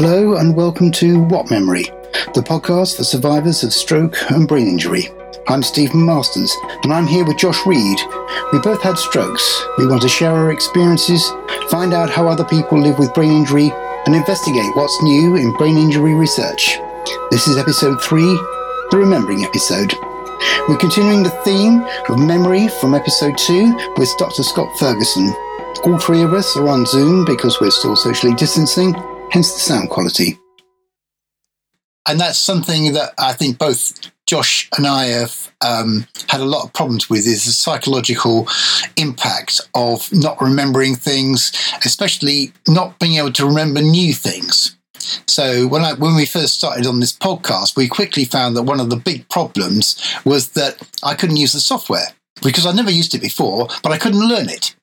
Hello and welcome to What Memory, the podcast for survivors of stroke and brain injury. I'm Stephen Masters and I'm here with Josh Reed. We both had strokes. We want to share our experiences, find out how other people live with brain injury, and investigate what's new in brain injury research. This is episode 3, the Remembering episode. We're continuing the theme of memory from episode 2 with Dr. Scott Ferguson. All three of us are on Zoom because we're still socially distancing, hence the sound quality. And that's something that I think both Josh and I have um, had a lot of problems with is the psychological impact of not remembering things, especially not being able to remember new things. So when I when we first started on this podcast, we quickly found that one of the big problems was that I couldn't use the software because I never used it before, but I couldn't learn it.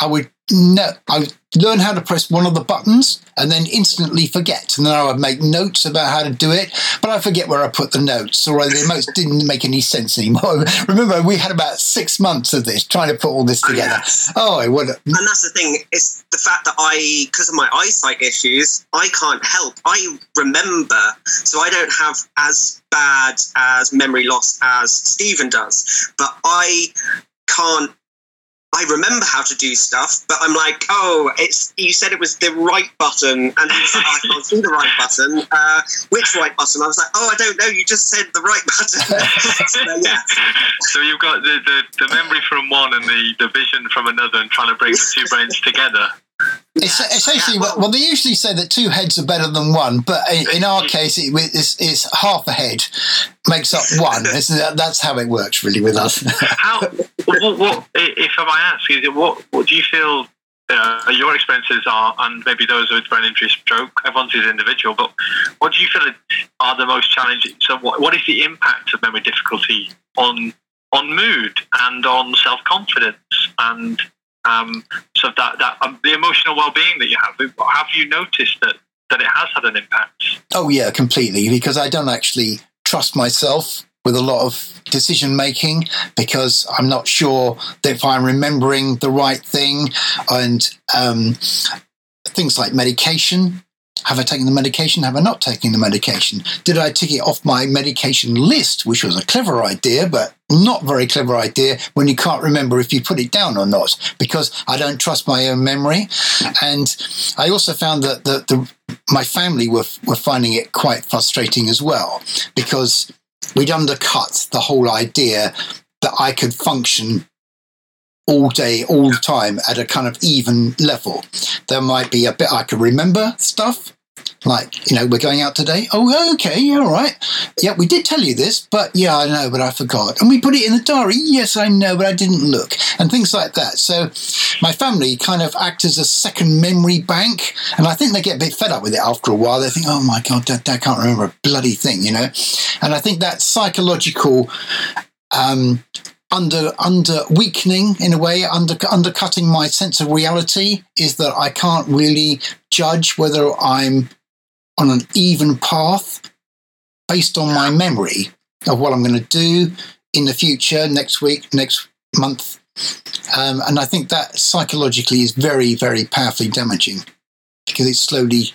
I would no, I would learn how to press one of the buttons and then instantly forget. And then I would make notes about how to do it, but I forget where I put the notes or the notes didn't make any sense anymore. Remember, we had about six months of this trying to put all this oh, together. Oh, I would. And that's the thing, it's the fact that I, because of my eyesight issues, I can't help. I remember, so I don't have as bad as memory loss as Stephen does, but I can't I remember how to do stuff, but I'm like, oh, it's you said it was the right button, and I can't see the right button. Uh, which right button? I was like, oh, I don't know. You just said the right button. so, yeah. So you've got the, the, the memory from one and the, the vision from another, and trying to bring the two brains together. It's essentially yeah, well, well, they usually say that two heads are better than one, but in our case, it, it's, it's half a head makes up one. That's how it works, really, with us. how? What, what, if I might ask, is it what? What do you feel? Uh, your experiences are, and maybe those with brain injury, stroke. Everyone's is individual, but what do you feel are the most challenging? So, what, what is the impact of memory difficulty on on mood and on self confidence and um, so that that um, the emotional well-being that you have have you noticed that that it has had an impact? Oh yeah completely because i don't actually trust myself with a lot of decision making because i'm not sure that if i'm remembering the right thing and um, things like medication have I taken the medication? Have I not taken the medication? Did I tick it off my medication list, which was a clever idea, but not very clever idea when you can't remember if you put it down or not, because I don't trust my own memory. And I also found that the, the my family were, were finding it quite frustrating as well, because we'd undercut the whole idea that I could function all day, all the time at a kind of even level. There might be a bit I can remember stuff, like, you know, we're going out today. Oh, okay, all right. Yeah, we did tell you this, but yeah, I know, but I forgot. And we put it in the diary. Yes, I know, but I didn't look. And things like that. So my family kind of act as a second memory bank. And I think they get a bit fed up with it after a while. They think, oh my God, Dad, Dad can't remember a bloody thing, you know? And I think that psychological um, under under weakening in a way, under undercutting my sense of reality is that I can't really judge whether I'm on an even path based on my memory of what I'm going to do in the future, next week, next month. Um, and I think that psychologically is very, very powerfully damaging because it slowly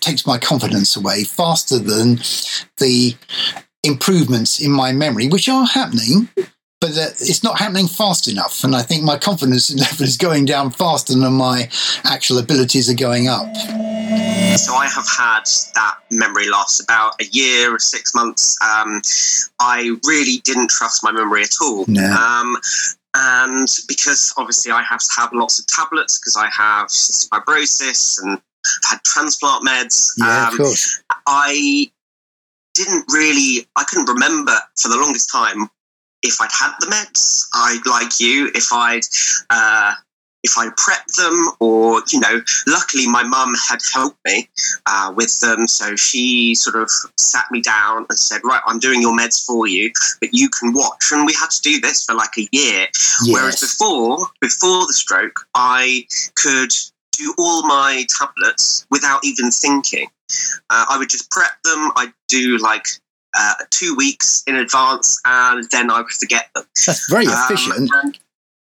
takes my confidence away faster than the improvements in my memory, which are happening, but it's not happening fast enough. And I think my confidence level is going down faster than my actual abilities are going up. So I have had that memory loss about a year or six months. Um, I really didn't trust my memory at all. No. Um, and because obviously I have to have lots of tablets because I have cystic fibrosis and I've had transplant meds. Yeah, um, of course. I didn't really, I couldn't remember for the longest time if I'd had the meds, I'd like you, if I'd uh, if I prepped them, or you know, luckily my mum had helped me uh, with them, so she sort of sat me down and said, "Right, I'm doing your meds for you, but you can watch." And we had to do this for like a year. Yes. Whereas before, before the stroke, I could do all my tablets without even thinking. Uh, I would just prep them. I'd do like uh, two weeks in advance, and then I would forget them. That's very um, efficient. Um,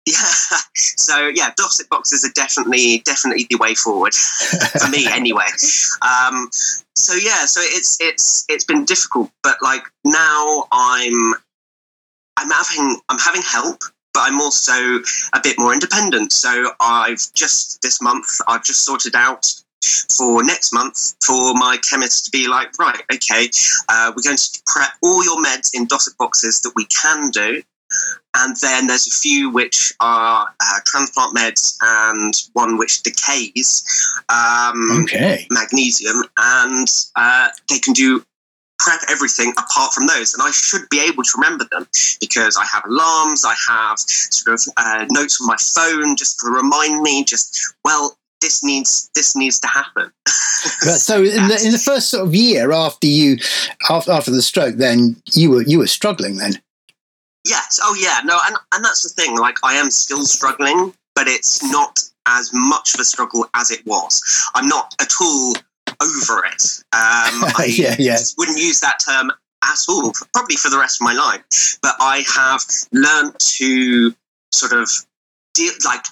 Yeah. So yeah, Dosette boxes are definitely definitely the way forward for me anyway. Um, so yeah, so it's it's it's been difficult, but like now I'm I'm having I'm having help, but I'm also a bit more independent. So I've just this month I've just sorted out for next month for my chemist to be like, right, okay, uh, we're going to prep all your meds in Dosette boxes that we can do. And then there's a few which are uh, transplant meds and one which decays um, Okay. magnesium, and uh, they can do prep everything apart from those. And I should be able to remember them because I have alarms, I have sort of uh, notes on my phone just to remind me. Just well, this needs this needs to happen. So in the in the first sort of year after you after after the stroke, then you were you were struggling then. Yes. Oh, yeah. No, and and that's the thing. Like, I am still struggling, but it's not as much of a struggle as it was. I'm not at all over it. Um, I Yeah, yeah. wouldn't use that term at all, probably for the rest of my life. But I have learned to sort of deal, like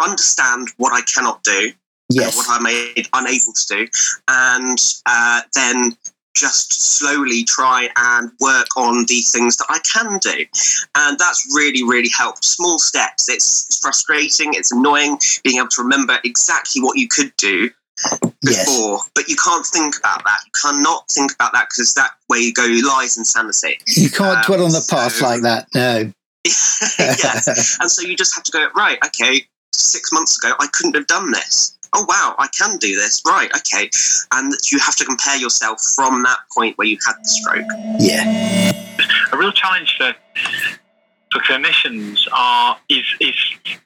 understand what I cannot do, Yes. what I'm unable to do, and uh, then just slowly try and work on the things that I can do. And that's really, really helped. Small steps. It's frustrating, it's annoying being able to remember exactly what you could do Yes. before, but you can't think about that. You cannot think about that because that way you go lies insanity. You can't Um, dwell on the past so- like that. No. yes. And so you just have to go, right, okay, six months ago, I couldn't have done this. Oh, wow, I can do this. Right, okay. And you have to compare yourself from that point where you had the stroke. Yeah. a real challenge for for clinicians are is is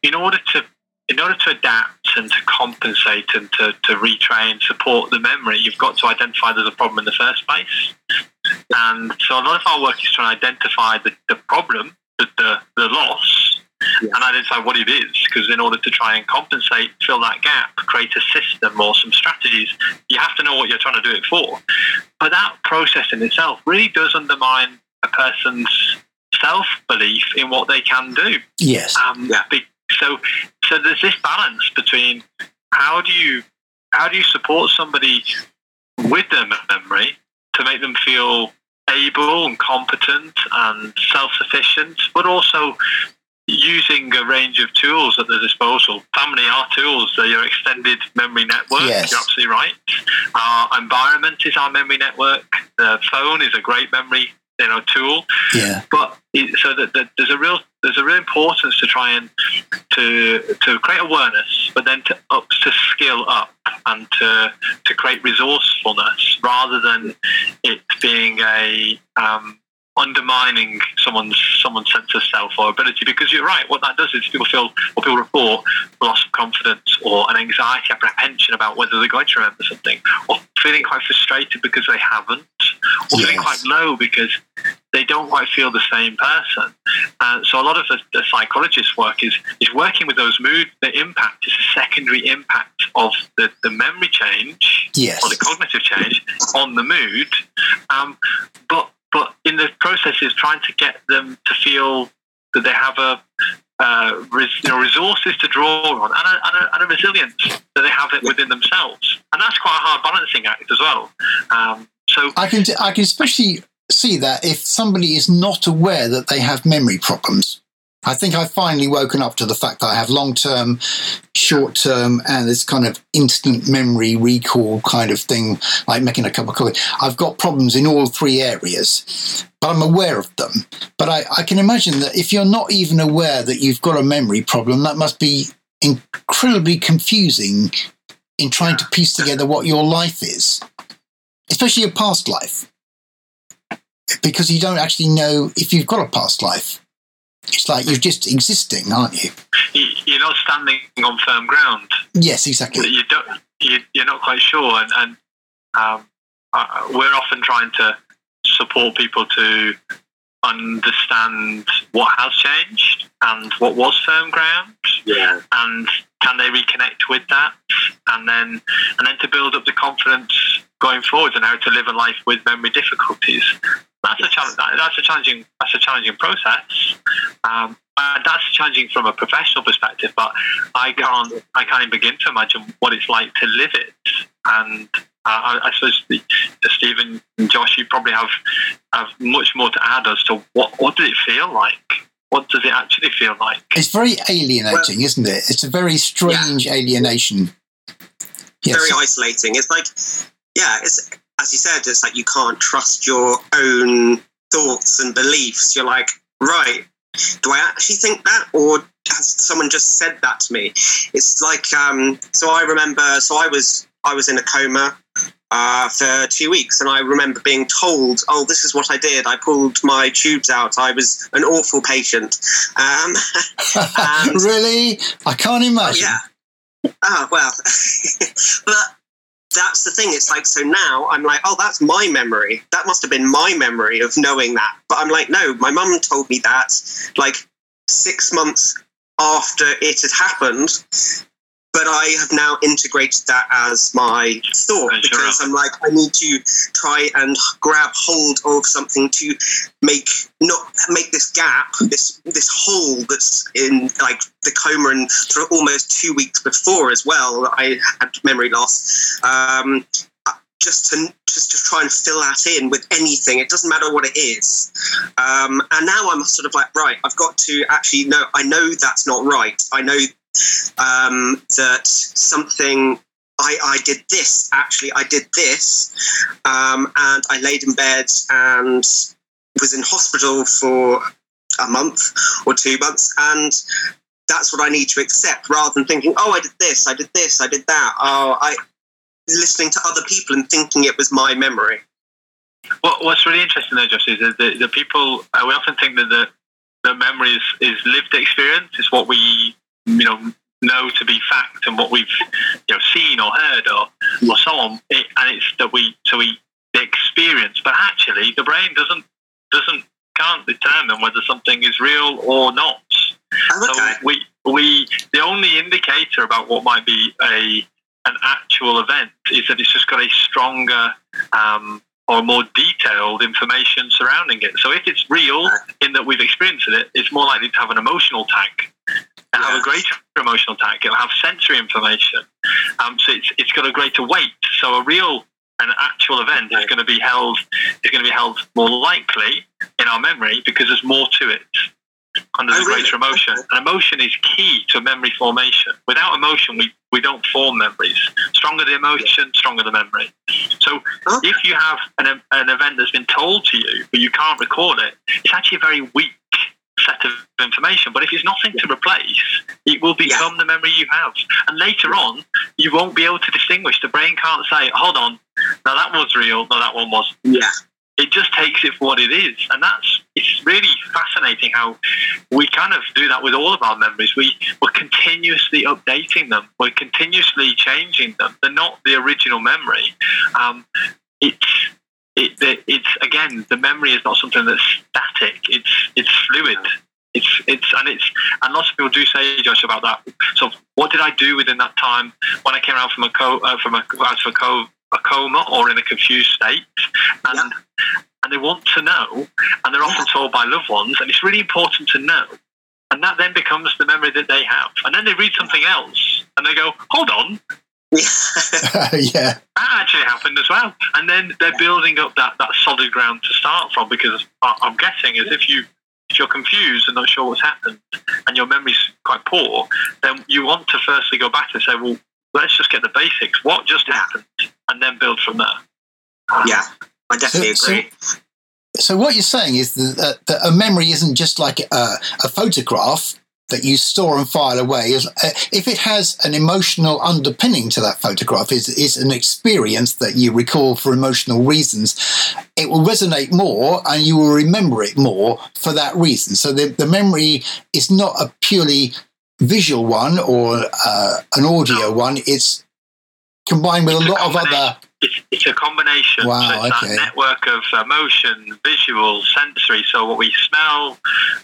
in order to in order to adapt and to compensate and to, to retrain, support the memory, you've got to identify there's a problem in the first place. And so a lot of our work is trying to identify the, the problem, the, the, the loss, Yeah. and I identify what it is. Because in order to try and compensate, fill that gap, create a system or some strategies, you have to know what you're trying to do it for. But that process in itself really does undermine a person's self belief in what they can do. Yes. Um, Yeah. so, so there's this balance between how do you how do you support somebody with their memory to make them feel able and competent and self-sufficient, but also using a range of tools at their disposal. Family are tools; they're your extended memory network. Yes. You're absolutely right. Our environment is our memory network. The phone is a great memory, you know, tool Yeah. but it, so that, that there's a real there's a real importance to try and to to create awareness, but then to up to skill up and to to create resourcefulness rather than it being a um, undermining someone's someone's sense of self or ability. Because you're right, what that does is people feel or people report loss of confidence or an anxiety, apprehension about whether they're going to remember something, or feeling quite frustrated because they haven't, or feeling quite low because they don't quite feel the same person. Uh, so a lot of the, the psychologist's work is is working with those mood. The impact is a secondary impact of the, the memory change Yes. or the cognitive change on the mood. Um, but but in the process is trying to get them to feel that they have a uh, res, you know, resources to draw on and a, and, a, and a resilience that they have it within themselves, and that's quite a hard balancing act as well. Um, so I can I can especially see that if somebody is not aware that they have memory problems. I think I've finally woken up to the fact that I have long term, short term, and this kind of instant memory recall kind of thing, like making a cup of coffee. I've got problems in all three areas, but I'm aware of them. But I, I can imagine that if you're not even aware that you've got a memory problem, that must be incredibly confusing in trying to piece together what your life is, especially your past life because you don't actually know if you've got a past life. It's like you're just existing, aren't you? you, you're not standing on firm ground. Yes, exactly. you don't you, you're not quite sure and, and um, uh, we're often trying to support people to understand what has changed and what was firm ground Yeah. and can they reconnect with that and then and then to build up the confidence going forward and how to live a life with memory difficulties. That's a challenge. That's a challenging. That's a challenging process. Um, and that's challenging from a professional perspective. But I can't. I can't even begin to imagine what it's like to live it. And uh, I, I, suppose the, the Stephen and Josh, you probably have have much more to add as to what what does it feel like. What does it actually feel like? It's very alienating, well, isn't it? It's a very strange yeah. alienation. Yes. Very isolating. It's like, yeah, it's as you said, it's like you can't trust your own thoughts and beliefs. You're like, right, do I actually think that, or has someone just said that to me? It's like, um, so I remember, so I was I was in a coma uh, for two weeks, and I remember being told, "Oh, this is what I did. I pulled my tubes out. I was an awful patient." Um, really, I can't imagine. yeah. Ah, well, but that's the thing. It's like, so now I'm like, oh, that's my memory. That must have been my memory of knowing that. But I'm like, no, my mum told me that like six months after it had happened but I have now integrated that as my thought because I'm like, I need to try and grab hold of something to make not make this gap, this this hole that's in like the coma and for almost two weeks before as well. I had memory loss. Um, just to just to try and fill that in with anything. It doesn't matter what it is. Um, and now I'm sort of like, right, I've got to actually know. I know that's not right. I know um, that something I, I, did this actually I did this um, and I laid in bed and was in hospital for a month or two months and that's what I need to accept rather than thinking oh I did this I did this I did that. Oh I listening to other people and thinking it was my memory. What, what's really interesting though Josh is that the, the people uh, we often think that the, the memory is, is lived experience. It's what we you know know to be fact and what we've you know seen or heard or or so on. It, and it's that we so we experience. But actually the brain doesn't doesn't can't determine whether something is real or not. Okay. so we we the only indicator about what might be a an actual event is that it's just got a stronger um, or more detailed information surrounding it. So if it's real in that we've experienced it, it's more likely to have an emotional tag It'll have a greater emotional tag. It'll have sensory information. Um, so it's, it's got a greater weight. So a real an actual event is going to be held is going to be held more likely in our memory because there's more to it and there's oh, a greater really? emotion. And emotion is key to memory formation. Without emotion, we, we don't form memories. Stronger the emotion, stronger the memory. So okay. if you have an, an event that's been told to you, but you can't record it, it's actually a very weak set of information. But if it's nothing to replace, it will become yeah. the memory you have. And later on, you won't be able to distinguish. The brain can't say, hold on, now that was real, no, that one wasn't. Yeah. It just takes it for what it is. And that's it's really fascinating how we kind of do that with all of our memories. We, we're continuously updating them. We're continuously changing them. They're not the original memory. Um, it's it, it's again the memory is not something that's static. It's it's fluid. It's it's and it's and lots of people do say Josh about that. So what did I do within that time when I came out from a co uh, from a out of a, co- a coma or in a confused state and. Yeah. And they want to know, and they're often told by loved ones, and it's really important to know. And that then becomes the memory that they have. And then they read something else, and they go, "Hold on, yeah. That actually happened as well. And then they're building up that, that solid ground to start from because I'm guessing is if you if you're confused and not sure what's happened and your memory's quite poor, then you want to firstly go back and say, well, let's just get the basics. What just happened? And then build from there. Yeah, I definitely so, agree. So, so, what you're saying is that, that a memory isn't just like a, a photograph that you store and file away is uh, if it has an emotional underpinning to that photograph is is an experience that you recall for emotional reasons it will resonate more and you will remember it more for that reason. So the, the memory is not a purely visual one or uh, an audio one. It's combined with a lot of other it's, it's a combination. Wow, so it's okay. that network of emotion, visual, sensory. So what we smell,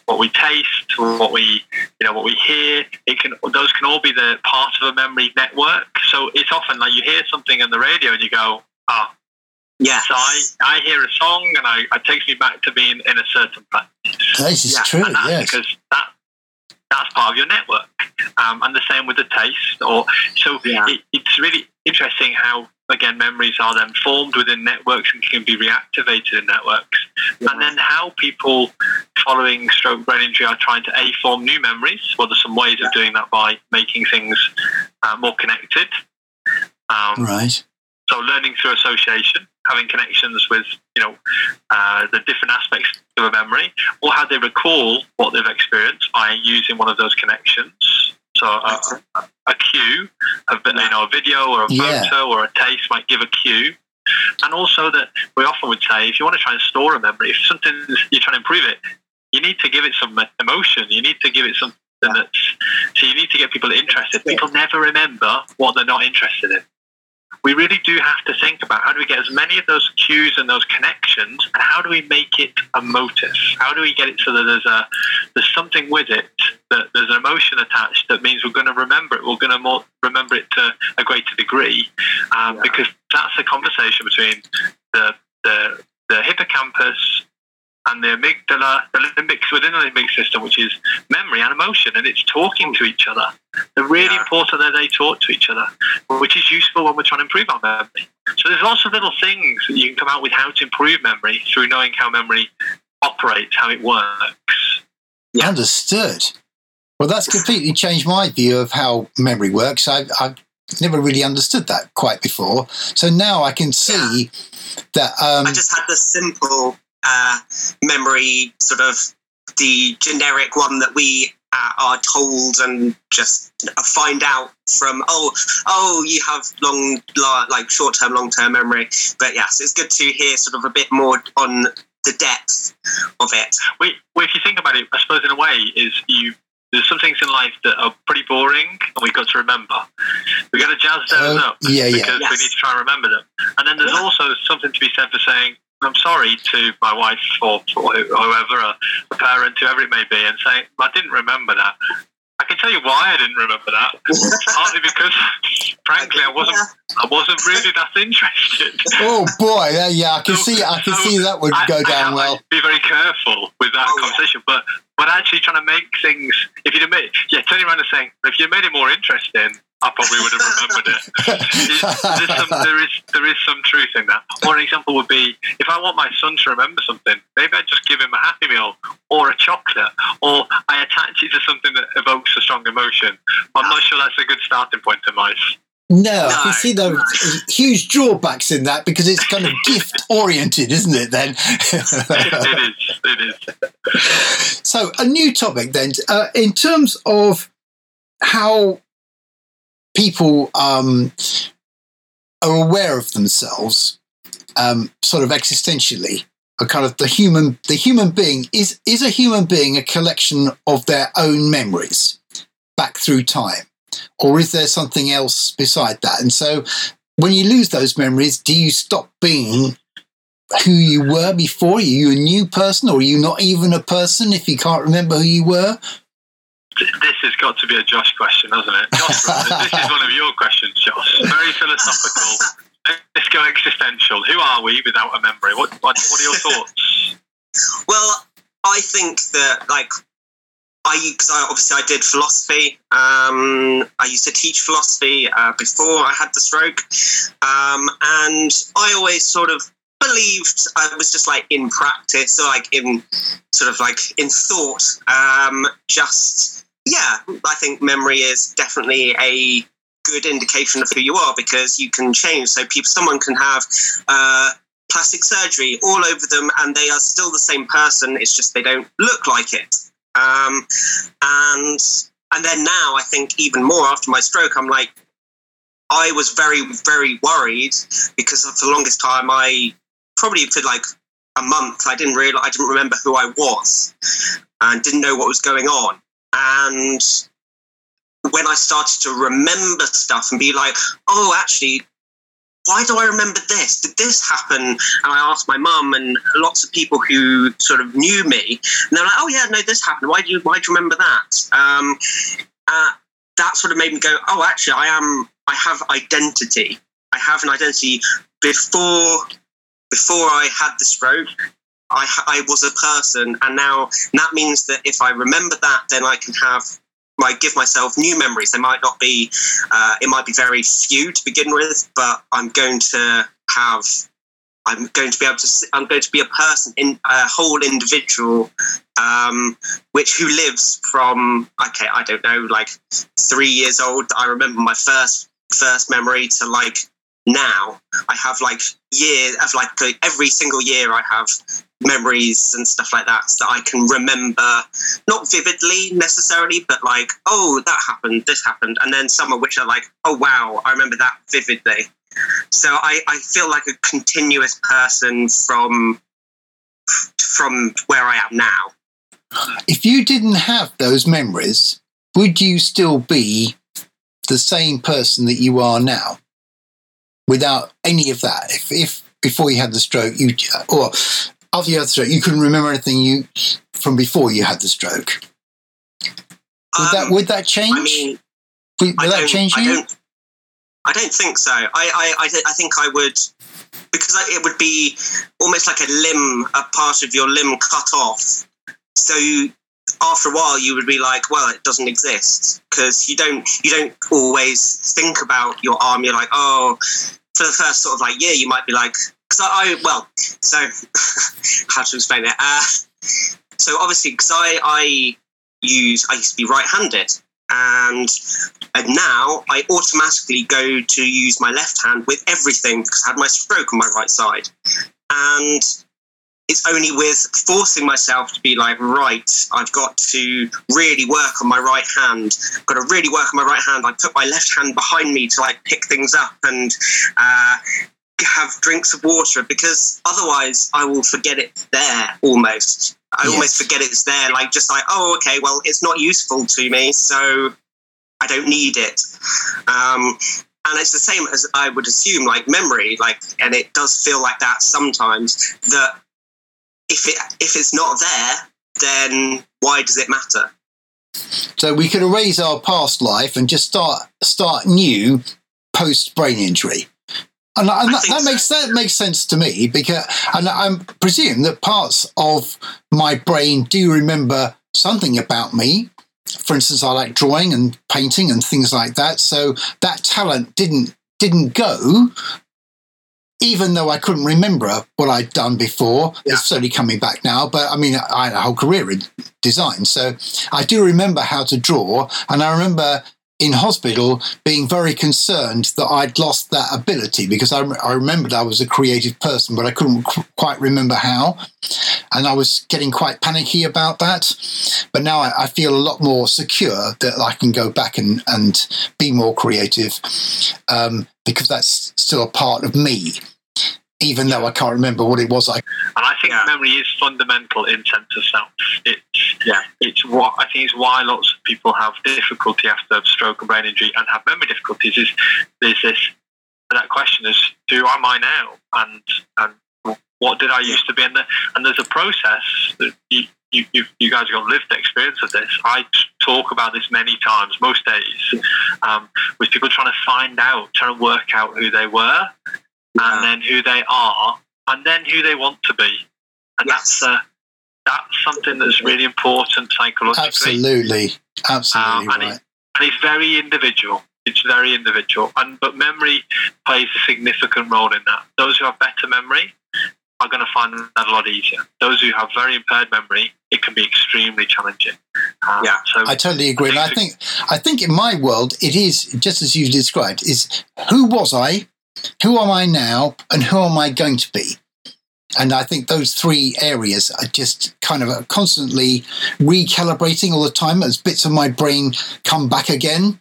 what we taste, what we you know what we hear, it can those can all be the part of a memory network. So it's often like you hear something on the radio and you go, ah, oh, Yeah. So I, I hear a song and I, it takes me back to being in a certain place. This is Yeah, true. and that's Yes. because that that's part of your network. Um, and the same with the taste. Or so Yeah. it, it's really interesting how again memories are then formed within networks and can be reactivated in networks. And then how people following stroke brain injury are trying to a form new memories. Well, there's some ways of doing that by making things uh, more connected. Um, Right. so learning through association, having connections with you know uh, the different aspects of a memory, or how they recall what they've experienced by using one of those connections. So a, a cue, of, you know, a video or a Yeah. photo or a taste might give a cue. And also that we often would say, if you want to try and store a memory, if something you're trying to improve it, you need to give it some uh, emotion. You need to give it something that's so you need to get people interested. People never remember what they're not interested in we really do have to think about how do we get as many of those cues and those connections and how do we make it a motive how do we get it so that there's a there's something with it that there's an emotion attached that means we're going to remember it we're going to more remember it to a greater degree um, Yeah. because that's a conversation between the the, the hippocampus and the amygdala, the limbic within the limbic system, which is memory and emotion, and it's talking to each other. They're really Yeah. important that they talk to each other, which is useful when we're trying to improve our memory. So there's lots of little things that you can come out with how to improve memory through knowing how memory operates, how it works. Yeah. Understood. Well, that's completely changed my view of how memory works. I've, I've never really understood that quite before. So now I can see that. Um, I just had the simple uh, memory, sort of the generic one that we uh, are told and just find out from. Oh, oh, you have long, like short-term, long-term memory. But yes, it's good to hear sort of a bit more on the depth of it. Well, if you think about it, I suppose in a way is you. There's some things in life that are pretty boring, and we've got to remember. We've got to jazz those Oh, up yeah, yeah. because we Yes. need to try and remember them. And then there's Yeah. also something to be said for saying, "I'm sorry" to my wife or, or whoever, a, a parent, whoever it may be, and saying, "I didn't remember that." I can tell you why I didn't remember that. Partly because, frankly, I wasn't. I wasn't really that interested. oh boy, yeah, yeah, I can So- see, I can so see that would I- go down well. Be very careful with that Oh, yeah. conversation, but but actually trying to make things. If you'd have made, yeah, turning around and saying, if you made it more interesting, I probably would have remembered it. There's some, there is there is some truth in that. Or an example would be if I want my son to remember something, maybe I just give him a Happy Meal or a chocolate, or I attach it to something that evokes a strong emotion. I'm not sure that's a good starting point in life. No, I can see the huge drawbacks in that because it's kind of gift oriented, isn't it? Then. it is. It is. So, a new topic then. Uh, in terms of how people um, are aware of themselves, um, sort of existentially, a kind of the human, the human being is is a human being a collection of their own memories back through time, or is there something else beside that? And so, when you lose those memories, do you stop being who you were before? Are you a new person, or are you not even a person if you can't remember who you were? This has got to be a Josh question, hasn't it? Josh, this is one of your questions, Josh. Very philosophical. Let's go existential. Who are we without a memory? What What, what are your thoughts? Well, I think that like I, because I obviously I did philosophy. Um, I used to teach philosophy uh, before I had the stroke, um, and I always sort of believed I was just like in practice, or like in sort of like in thought. Um, just yeah, I think memory is definitely a good indication of who you are because you can change. So people, someone can have. Uh, plastic surgery all over them and they are still the same person it's just they don't look like it um, and and then now i think even more after my stroke i'm like i was very very worried because for the longest time i probably for like a month i didn't realize i didn't remember who i was and didn't know what was going on and when i started to remember stuff and be like oh actually why do I remember this? Did this happen? And I asked my mum and lots of people who sort of knew me, and they're like, "Oh yeah, no, this happened. Why do you why do you remember that?" Um, uh, that sort of made me go, "Oh, actually, I am. I have identity. I have an identity before before I had the stroke, I, I was a person, and now that means that if I remember that, then I can have I give myself new memories. They might not be, uh, it might be very few to begin with, but I'm going to have, I'm going to be able to, I'm going to be a person in a whole individual, um, which who lives from, okay, I don't know, like three years old. I remember my first first memory to like now. I have like years of like every single year I have memories and stuff like that that I can remember, not vividly necessarily, but like, oh, that happened, this happened. And then some of which are like, oh, wow, I remember that vividly. So I, I feel like a continuous person from from where I am now. If you didn't have those memories, would you still be the same person that you are now without any of that? If, if before you had the stroke, you or after you had the stroke, you couldn't remember anything you from before you had the stroke. Would um, that would that change? I mean, would, would that change you? I don't, I don't think so. I, I, I, I think I would because it would be almost like a limb, a part of your limb cut off. So you, after a while, you would be like, well, it doesn't exist because you don't you don't always think about your arm. You're like, oh, for the first sort of like year, you might be like, because I, I, well, so how to explain it? Uh, so obviously, because I, I use, I used to be right-handed, and and now I automatically go to use my left hand with everything because I had my stroke on my right side, and it's only with forcing myself to be like, right, I've got to really work on my right hand. I've got to really work on my right hand. I put my left hand behind me to like pick things up and uh, have drinks of water because otherwise I will forget it there almost. I yes. almost forget it's there, like just like, oh, okay, well, it's not useful to me, so I don't need it. Um, and it's the same as I would assume, like memory, like, and it does feel like that sometimes. That if it if it's not there, then why does it matter? So we could erase our past life and just start start new post brain injury. And, and that, that so. makes that makes sense to me because, and I presume that parts of my brain do remember something about me. For instance, I like drawing and painting and things like that. So that talent didn't didn't go, even though I couldn't remember what I'd done before. Yeah. It's slowly coming back now. But I mean, I had a whole career in design, so I do remember how to draw, and I remember in hospital being very concerned that I'd lost that ability because I, I remembered I was a creative person, but I couldn't quite remember how. And I was getting quite panicky about that. But now I, I feel a lot more secure that I can go back and, and be more creative um, because that's still a part of me even though I can't remember what it was. I and I think yeah. memory is fundamental in sense of self. It's yeah, it's what I think is why lots of people have difficulty after stroke and brain injury and have memory difficulties. Is there's this that question is who am I now and and what did I used to be? And, the, and there's a process that you, you, you, guys have got lived experience of this. I talk about this many times, most days, um, with people trying to find out, trying to work out who they were and then who they are, and then who they want to be. And yes. that's uh, that's something that's really important psychologically. Absolutely, absolutely um, and, right. it, and it's very individual. It's very individual, and but memory plays a significant role in that. Those who have better memory are going to find that a lot easier. Those who have very impaired memory, it can be extremely challenging. Um, yeah, so I totally agree. I think, and I think, I think in my world, it is just as you described: is who was I, who am I now and who am I going to be? And I think those three areas are just kind of constantly recalibrating all the time as bits of my brain come back again.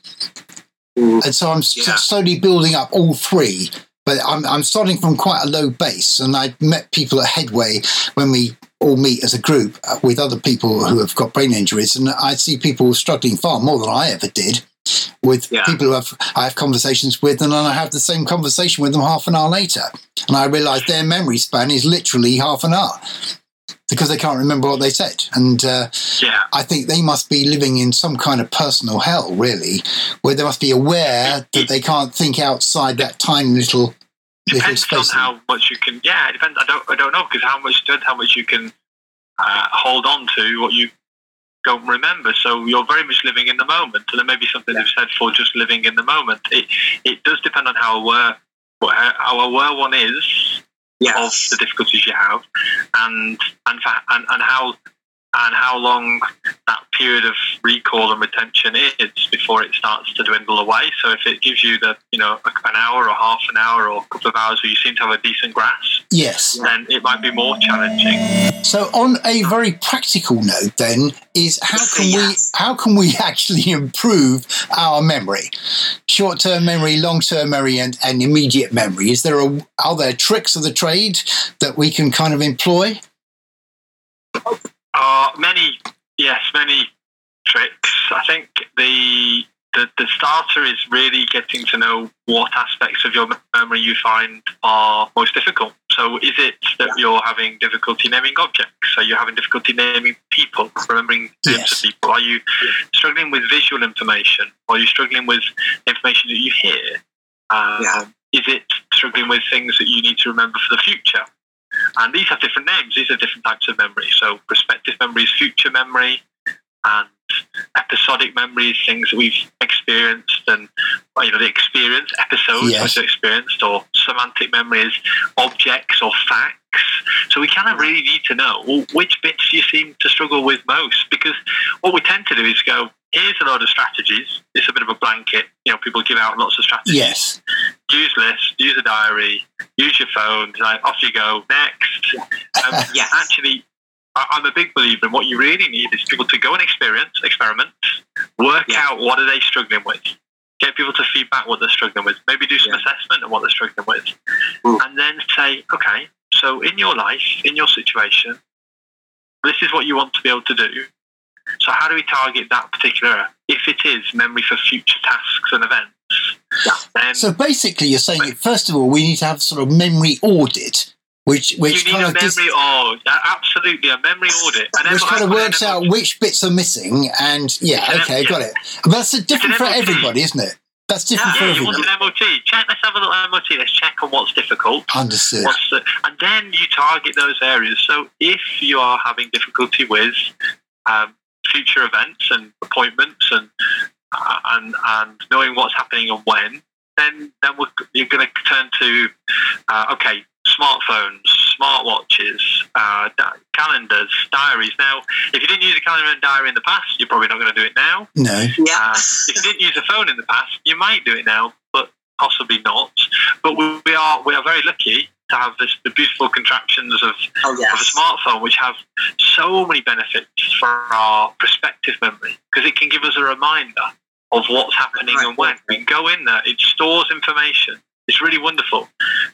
Mm. And so I'm yeah. slowly building up all three. But I'm, I'm starting from quite a low base. And I met people at Headway when we all meet as a group uh, with other people who have got brain injuries. And I see people struggling far more than I ever did with yeah. people who have, I have conversations with, and then I have the same conversation with them half an hour later, and I realise their memory span is literally half an hour because they can't remember what they said. And uh, yeah. I think they must be living in some kind of personal hell, really, where they must be aware that they can't think outside that tiny little depends on how much you can. Yeah, it depends. I don't. I don't know because how much depends how much you can uh, hold on to what you don't remember. So you're very much living in the moment, and there may be something they've said for just living in the moment. It it does depend on how aware how aware one is Yeah. of the difficulties you have, and and and, and how and how long that period of recall and retention is before it starts to dwindle away. So if it gives you the you know an hour or half an hour or a couple of hours where you seem to have a decent grasp, Yes. then it might be more challenging. So, on a very practical note, then, is how can we how can we actually improve our memory, short term memory, long term memory, and, and immediate memory? Is there a are there tricks of the trade that we can kind of employ? Uh, many, yes, many tricks. I think the, the the starter is really getting to know what aspects of your memory you find are most difficult. So, is it that you're having difficulty naming objects? Are you having difficulty naming people, remembering names Yes. of people? Are you struggling with visual information? Are you struggling with information that you hear? Um, Yeah. Is it struggling with things that you need to remember for the future? And these have different names. These are different types of memory. So prospective memory is future memory, and episodic memory is things that we've experienced and you know the experience episodes Yes. are experienced. Or semantic memory is objects or facts. So we kind of really need to know well, which bits you seem to struggle with most, because what we tend to do is go, here's a load of strategies. It's a bit of a blanket. You know, people give out lots of strategies Yes. use lists, use a diary, use your phone, like off you go, next. Um, Yes. Actually, I- I'm a big believer in what you really need is people to go and experience, experiment, work Yeah. out what are they struggling with, get people to feedback what they're struggling with, maybe do some Yeah. assessment of what they're struggling with, Mm. and then say, okay, so in your life, in your situation, this is what you want to be able to do. So how do we target that particular? If it is memory for future tasks and events, then So basically, you're saying first of all, we need to have sort of memory audit, which which you need kind a of dis- memory audit. absolutely, a memory audit. And which kind of works out which bits are missing, and yeah, It's an- okay, yeah. got it. But that's different for MOT. everybody, isn't it? That's different for Yeah, you want an MOT. Check. Let's have a little MOT. Let's check on what's difficult. Understood. What's the, and then you target those areas. So if you are having difficulty with um, future events and appointments and uh, and and knowing what's happening and when, then then you're going to turn to uh, okay, smartphones, smartwatches, uh, di- calendars, diaries. Now, if you didn't use a calendar and diary in the past, you're probably not going to do it now. No. Yeah. Um, if you didn't use a phone in the past, you might do it now, but possibly not. But we, we are we are very lucky to have this, the beautiful contraptions of, oh of a smartphone, which have so many benefits for our prospective memory, because it can give us a reminder of what's happening and when. We can go in there; it stores information. It's really wonderful.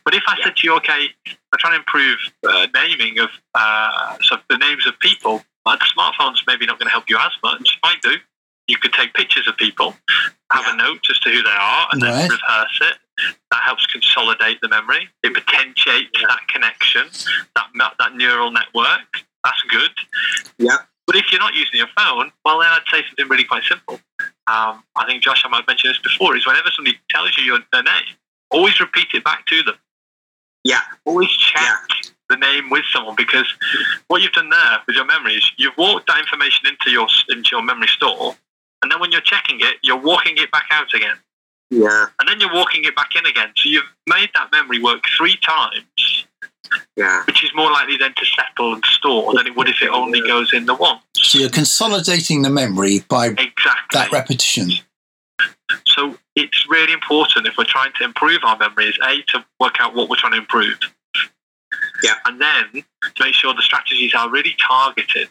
But if I said to you, okay, I'm trying to improve uh, naming of uh, so the names of people, the smartphone's maybe not going to help you as much. Might do. You could take pictures of people, have Yeah. a note as to who they are, and then Right. rehearse it. That helps consolidate the memory. It potentiates that connection, that that neural network. That's good. Yeah. But if you're not using your phone, well, then I'd say something really quite simple. Um, I think Josh, I might have mentioned this before, is whenever somebody tells you your, their name, always repeat it back to them. Yeah. Always check the name with someone because what you've done there with your memories, you've walked that information into your into your memory store, and then when you're checking it, you're walking it back out again, Yeah. and then you're walking it back in again. So you've made that memory work three times, Yeah. which is more likely then to settle and store than it would if it only goes in the one. So you're consolidating the memory by Exactly. that repetition. So it's really important if we're trying to improve our memories, A, to work out what we're trying to improve. Yeah. And then to make sure the strategies are really targeted.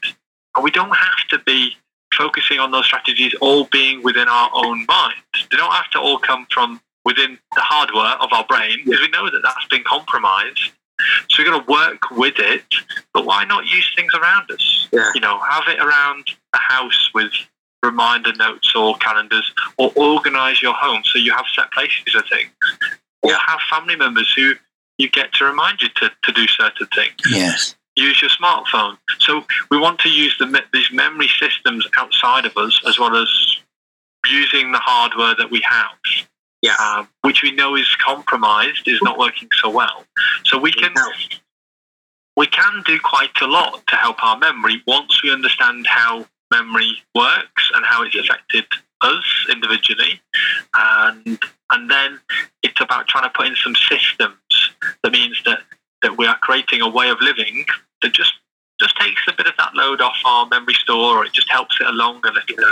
And we don't have to be focusing on those strategies all being within our own mind. They don't have to all come from within the hardware of our brain because we know that that's been compromised. So we've got to work with it, but why not use things around us? Yeah. You know, have it around the house with reminder notes or calendars, or organize your home so you have set places of things, or have family members who you get to remind you to, to do certain things. Yes. Use your smartphone. So we want to use the, these memory systems outside of us as well as using the hardware that we have. Yeah. um, which we know is compromised, is not working so well. So we can we can do quite a lot to help our memory once we understand how memory works and how it's affected us individually, and and then it's about trying to put in some systems. That means that that we are creating a way of living that just just takes a bit of that load off our memory store, or it just helps it along a little bit.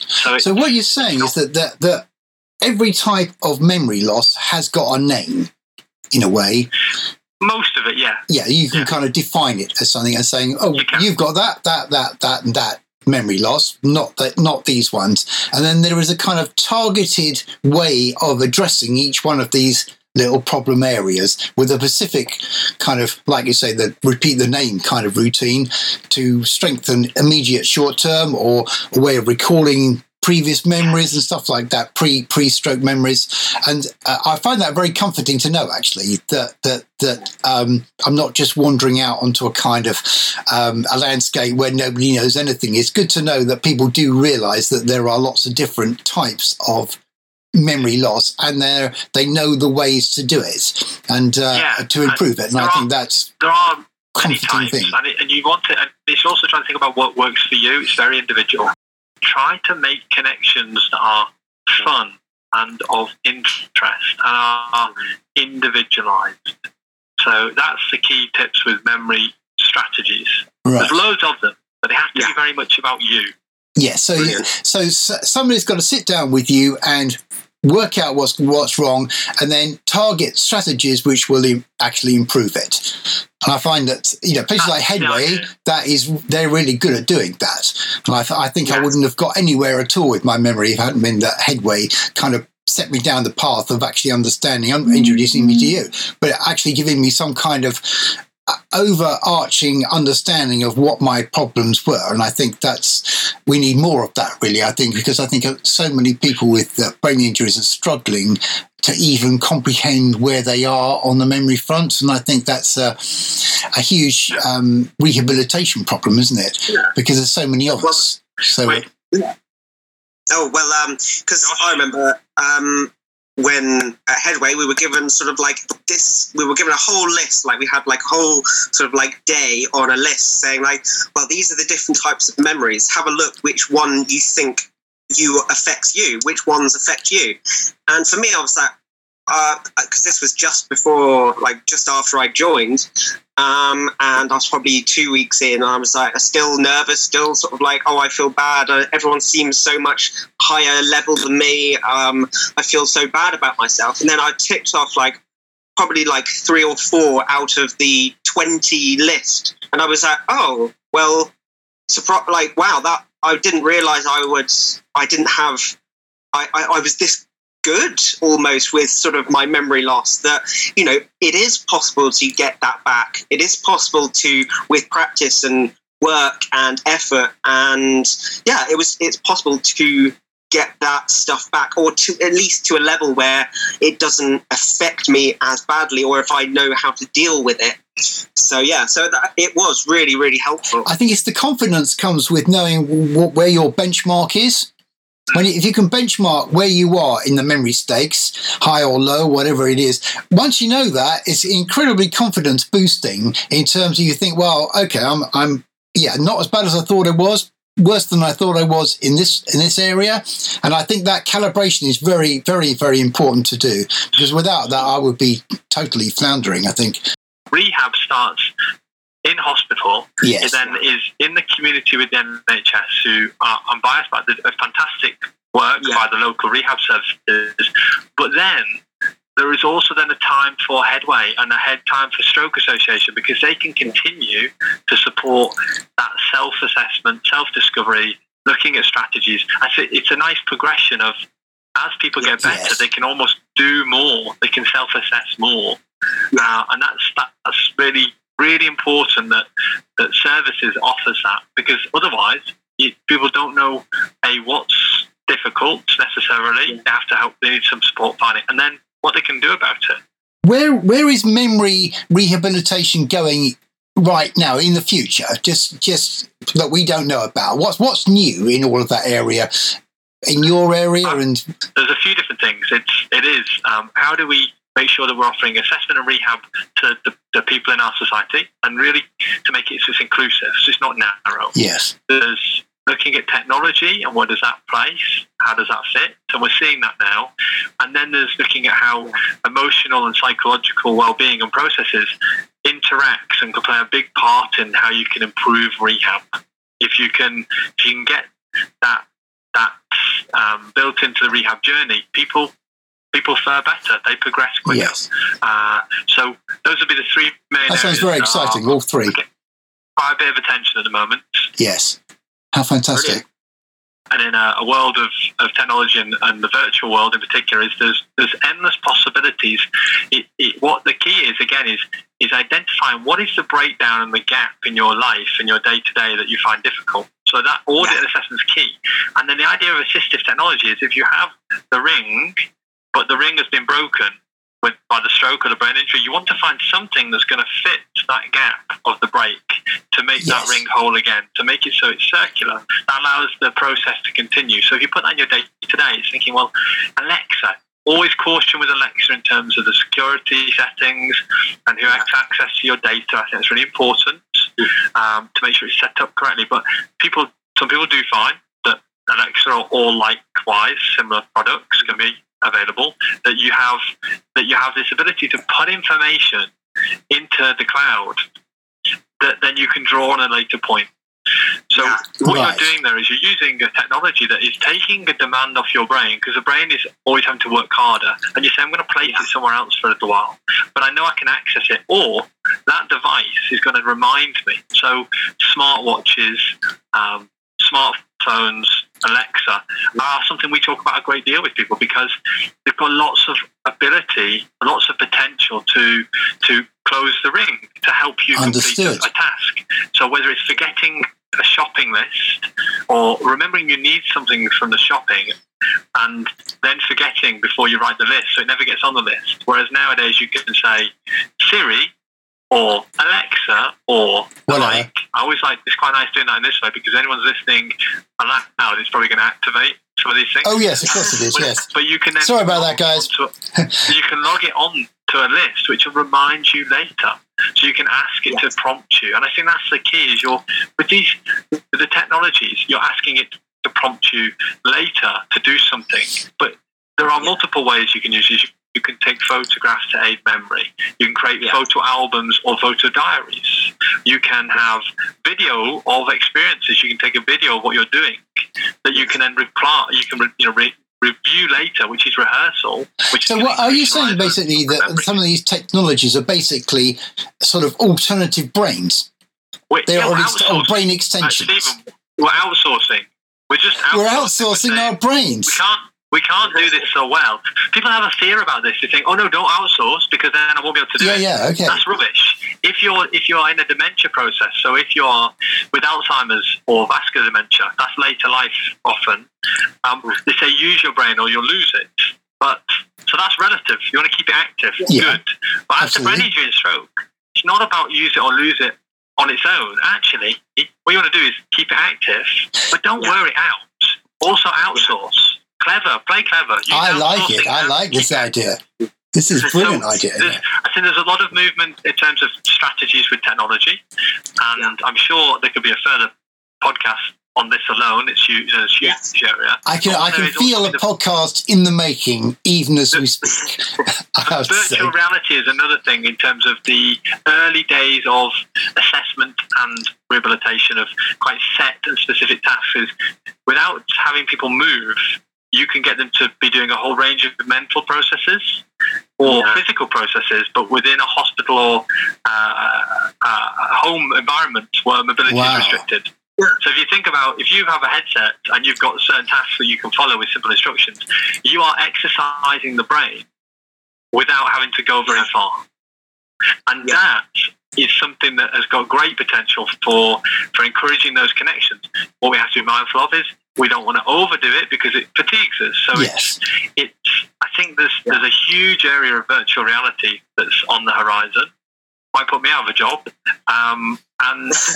So, So what you're saying is that, that that every type of memory loss has got a name, in a way. most of it, yeah, Yeah, you can Yeah. kind of define it as something and saying, "Oh, You you've got that, that, that, that, and that." Memory loss not that not these ones. And then there is a kind of targeted way of addressing each one of these little problem areas with a specific kind of like you say the repeat the name kind of routine to strengthen immediate short term or a way of recalling previous memories and stuff like that pre pre stroke memories and uh, I find that very comforting to know actually that that that um, I'm not just wandering out onto a kind of um, a landscape where nobody knows anything. It's good to know that people do realise that there are lots of different types of memory loss, and they they know the ways to do it and uh, Yeah, to improve it. And I there think that's there are many comforting types, thing. and, it, and you want to. And it's also trying to think about what works for you. It's very individual. Try to make connections that are fun and of interest and are individualized. So that's the key tips with memory strategies. Right. There's loads of them, but they have to Yeah. be very much about you. Yeah, so Brilliant. so somebody's got to sit down with you and work out what's what's wrong, and then target strategies which will Im- actually improve it. And I find that you know places like That's Headway, idea. that is they're really good at doing that. And I, th- I think I wouldn't have got anywhere at all with my memory if it hadn't been that Headway kind of set me down the path of actually understanding, un- introducing me to you, but actually giving me some kind of uh, overarching understanding of what my problems were and i think that's we need more of that really i think because i think so many people with uh, brain injuries are struggling to even comprehend where they are on the memory front and i think that's a, a huge um, rehabilitation problem isn't it Yeah. because there's so many of Well, us so Wait. Oh well, um, because I remember um when at Headway we were given sort of like this. We were given a whole list, like we had like a whole sort of like day on a list saying like, well, these are the different types of memories. Have a look which one you think you affects you, which ones affect you. And for me, I was like, because this was just before, like just after I joined, um, and I was probably two weeks in, and I was like, I'm still nervous, still sort of like, oh, I feel bad. Uh, everyone seems so much higher level than me. Um, I feel so bad about myself. And then I ticked off like probably like three or four out of the 20 list. And I was like, oh, well, surpri- like, wow, that I didn't realize I would, I didn't have, I, I, I was this good almost with sort of my memory loss that you know it is possible to get that back. It is possible to with practice and work and effort and yeah it was it's possible to get that stuff back or to at least to a level where it doesn't affect me as badly or if i know how to deal with it so yeah so that, it was really really helpful I think it's the confidence comes with knowing what, where your benchmark is. When if you can benchmark where you are in the memory stakes, high or low, whatever it is, once you know that, it's incredibly confidence boosting in terms of you think, well, okay, I'm, I'm, yeah, not as bad as I thought it was, worse than I thought I was in this in this area, and I think that calibration is very, very, very important to do because without that, I would be totally floundering. I think. Rehab starts in hospital It then is in the community with the NHS, who are unbiased by the fantastic work Yeah. by the local rehab services. But then there is also then a time for Headway and a head time for Stroke Association because they can continue to support that self-assessment, self-discovery, looking at strategies. I think it's a nice progression of as people get better, Yes. they can almost do more. They can self-assess more, uh, and that's that's really really important that that services offers that because otherwise you, people don't know a what's difficult necessarily. They have to help. They need some support finding, and then what they can do about it. Where where is memory rehabilitation going right now in the future? Just just that we don't know about. What's what's new in all of that area? In your area and There's a few different things. It's it it is. Um, how do we make sure that we're offering assessment and rehab to the, the people in our society and really to make it just inclusive, so it's not narrow. Yes. There's looking at technology and where does that place? How does that fit? And we're seeing that now. And then there's looking at how emotional and psychological well-being and processes interacts and can play a big part in how you can improve rehab. If you can, if you can get that that um, built into the rehab journey, people people fare better. They progress quicker. Yes. Uh, so those would be the three main. That sounds very exciting. All three. Quite a bit of attention at the moment. Yes. How fantastic. and in a, a world of, of technology and, and the virtual world in particular is there's there's endless possibilities. It, it, what the key is again is is identifying what is the breakdown and the gap in your life and your day to day that you find difficult. So that audit and assessment is key. And then the idea of assistive technology is if you have the ring, but the ring has been broken with, by the stroke or the brain injury, you want to find something that's going to fit that gap of the break to make that ring whole again, to make it so it's circular. That allows the process to continue. So if you put that in your day to day, it's thinking, well, Alexa, always caution with Alexa in terms of the security settings and who has access to your data. I think that's really important um, to make sure it's set up correctly. But people, some people do find that Alexa or, or likewise similar products can be available. That you have that you have this ability to put information into the cloud that then you can draw on a later point. So Yeah. what Right. you're doing there is you're using a technology that is taking the demand off your brain because the brain is always having to work harder. And you say, I'm going to place Yeah. it somewhere else for a little while, but I know I can access it. Or that device is going to remind me. So smartwatches, um, smartphones, Alexa are something we talk about a great deal with people because they've got lots of ability, lots of potential to to close the ring to help you Understood. complete a, a task. So whether it's forgetting a shopping list or remembering you need something from the shopping and then forgetting before you write the list so it never gets on the list. Whereas nowadays you can say Siri or Alexa or Whatever. like I always like it's quite nice doing that in this way because anyone's listening aloud it's probably going to activate some of these things. Oh, yes, of course it is. But- Yes. But you can then Sorry about that, guys. onto- you can log it on to a list which will remind you later. So you can ask it to prompt you. And I think that's the key is you're with these with the technologies, you're asking it to prompt you later to do something. But there are multiple ways you can use this. You can take photographs to aid memory. You can create Yeah. photo albums or photo diaries. You can have video of experiences. You can take a video of what you're doing that you can then reply. You can you know re- review later, which is rehearsal. Which So, can what are you saying basically that memory. some of these technologies are basically sort of alternative brains? We're, They're yeah, all we're ex- or outsourcing. brain Uh, extensions. Stephen, we're outsourcing. We're just outsourcing. We're outsourcing our brains. We can't. We can't do this so well. People have a fear about this. They think, "Oh no, don't outsource because then I won't be able to do Yeah, it." yeah, yeah, okay. That's rubbish. If you're if you're in a dementia process, so if you're with Alzheimer's or vascular dementia, that's later life often. Um, they say use your brain or you'll lose it. But so that's relative. You want to keep it active. Yeah, Good. But after brain injury and stroke, it's not about use it or lose it on its own. Actually, what you want to do is keep it active, but don't Yeah. wear it out. Also outsource. Clever. Play clever. Use I like it. I like this idea. This is a so brilliant idea. I think there's a lot of movement in terms of strategies with technology, and I'm sure there could be a further podcast on this alone. It's huge, you know, it's huge Yes. area. I can I can feel a the- podcast in the making even as we speak. I say. Virtual reality is another thing in terms of the early days of assessment and rehabilitation of quite set and specific tasks. Without having people move, you can get them to be doing a whole range of mental processes or Yeah. physical processes, but within a hospital or uh, uh, home environment where mobility Wow. is restricted. Yeah. So if you think about if you have a headset and you've got certain tasks that you can follow with simple instructions, you are exercising the brain without having to go very far. And Yeah. that is something that has got great potential for for encouraging those connections. What we have to be mindful of is we don't want to overdo it because it fatigues us. So Yes. it's it's I think there's there's a huge area of virtual reality that's on the horizon. Might put me out of a job. Um, and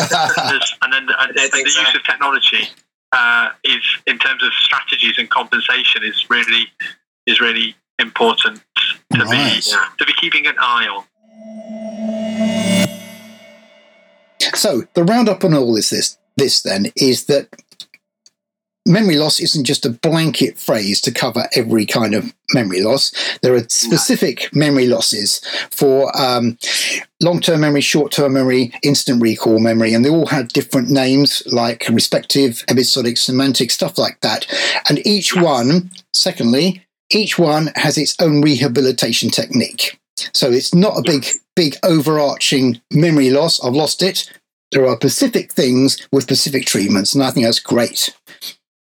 there's, and then and, and the so. use of technology uh, is in terms of strategies and compensation is really is really important to Right. be to be keeping an eye on. So the roundup on all this, this this then is that memory loss isn't just a blanket phrase to cover every kind of memory loss. There are specific memory losses for um, long-term memory, short-term memory, instant recall memory, and they all had different names like respective, episodic, semantic, stuff like that. And each one, secondly, each one has its own rehabilitation technique. So it's not a big, big overarching memory loss. I've lost it. There are specific things with specific treatments, and I think that's great.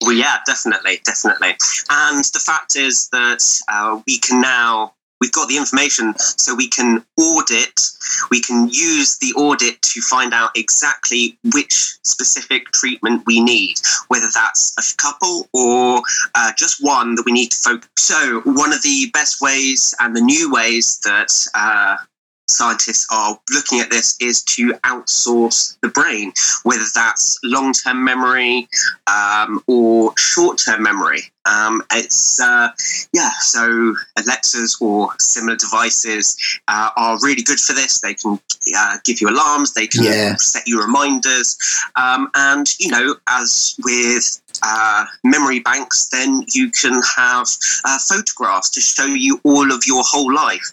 Well, yeah, definitely, definitely. And the fact is that uh, we can now, we've got the information, so we can audit, we can use the audit to find out exactly which specific treatment we need, whether that's a couple or uh, just one that we need to focus. So, one of the best ways and the new ways that uh, scientists are looking at this is to outsource the brain, whether that's long term memory um, or short term memory. Um, it's, uh, yeah, so Alexas or similar devices uh, are really good for this. They can uh, give you alarms, they can Yeah. set you reminders. Um, and, you know, as with uh, memory banks, then you can have uh, photographs to show you all of your whole life.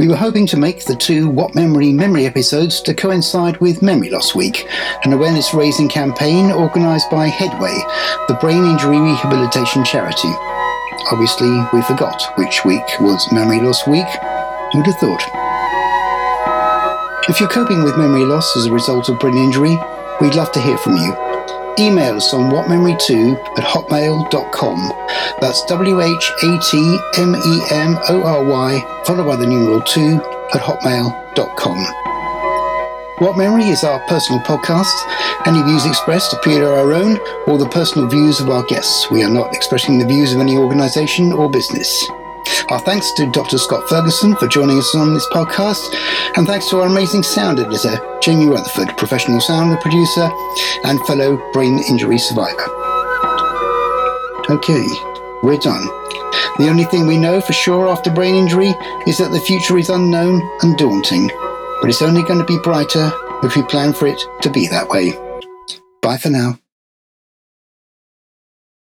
We were hoping to make the two What Memory Memory episodes to coincide with Memory Loss Week, an awareness raising campaign organised by Headway, the brain injury rehabilitation charity. Obviously, we forgot which week was Memory Loss Week. Who'd have thought? If you're coping with memory loss as a result of brain injury, we'd love to hear from you. Email us on whatmemory2 at hotmail.com. That's W H A T M E M O R Y, followed by the numeral 2 at hotmail.com. What Memory is our personal podcast. Any views expressed appear to our own or the personal views of our guests. We are not expressing the views of any organisation or business. Our thanks to Dr. Scott Ferguson for joining us on this podcast, and thanks to our amazing sound editor, Jamie Rutherford, professional sound producer and fellow brain injury survivor. Okay, we're done. The only thing we know for sure after brain injury is that the future is unknown and daunting, but it's only going to be brighter if we plan for it to be that way. Bye for now.